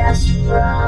just wrong.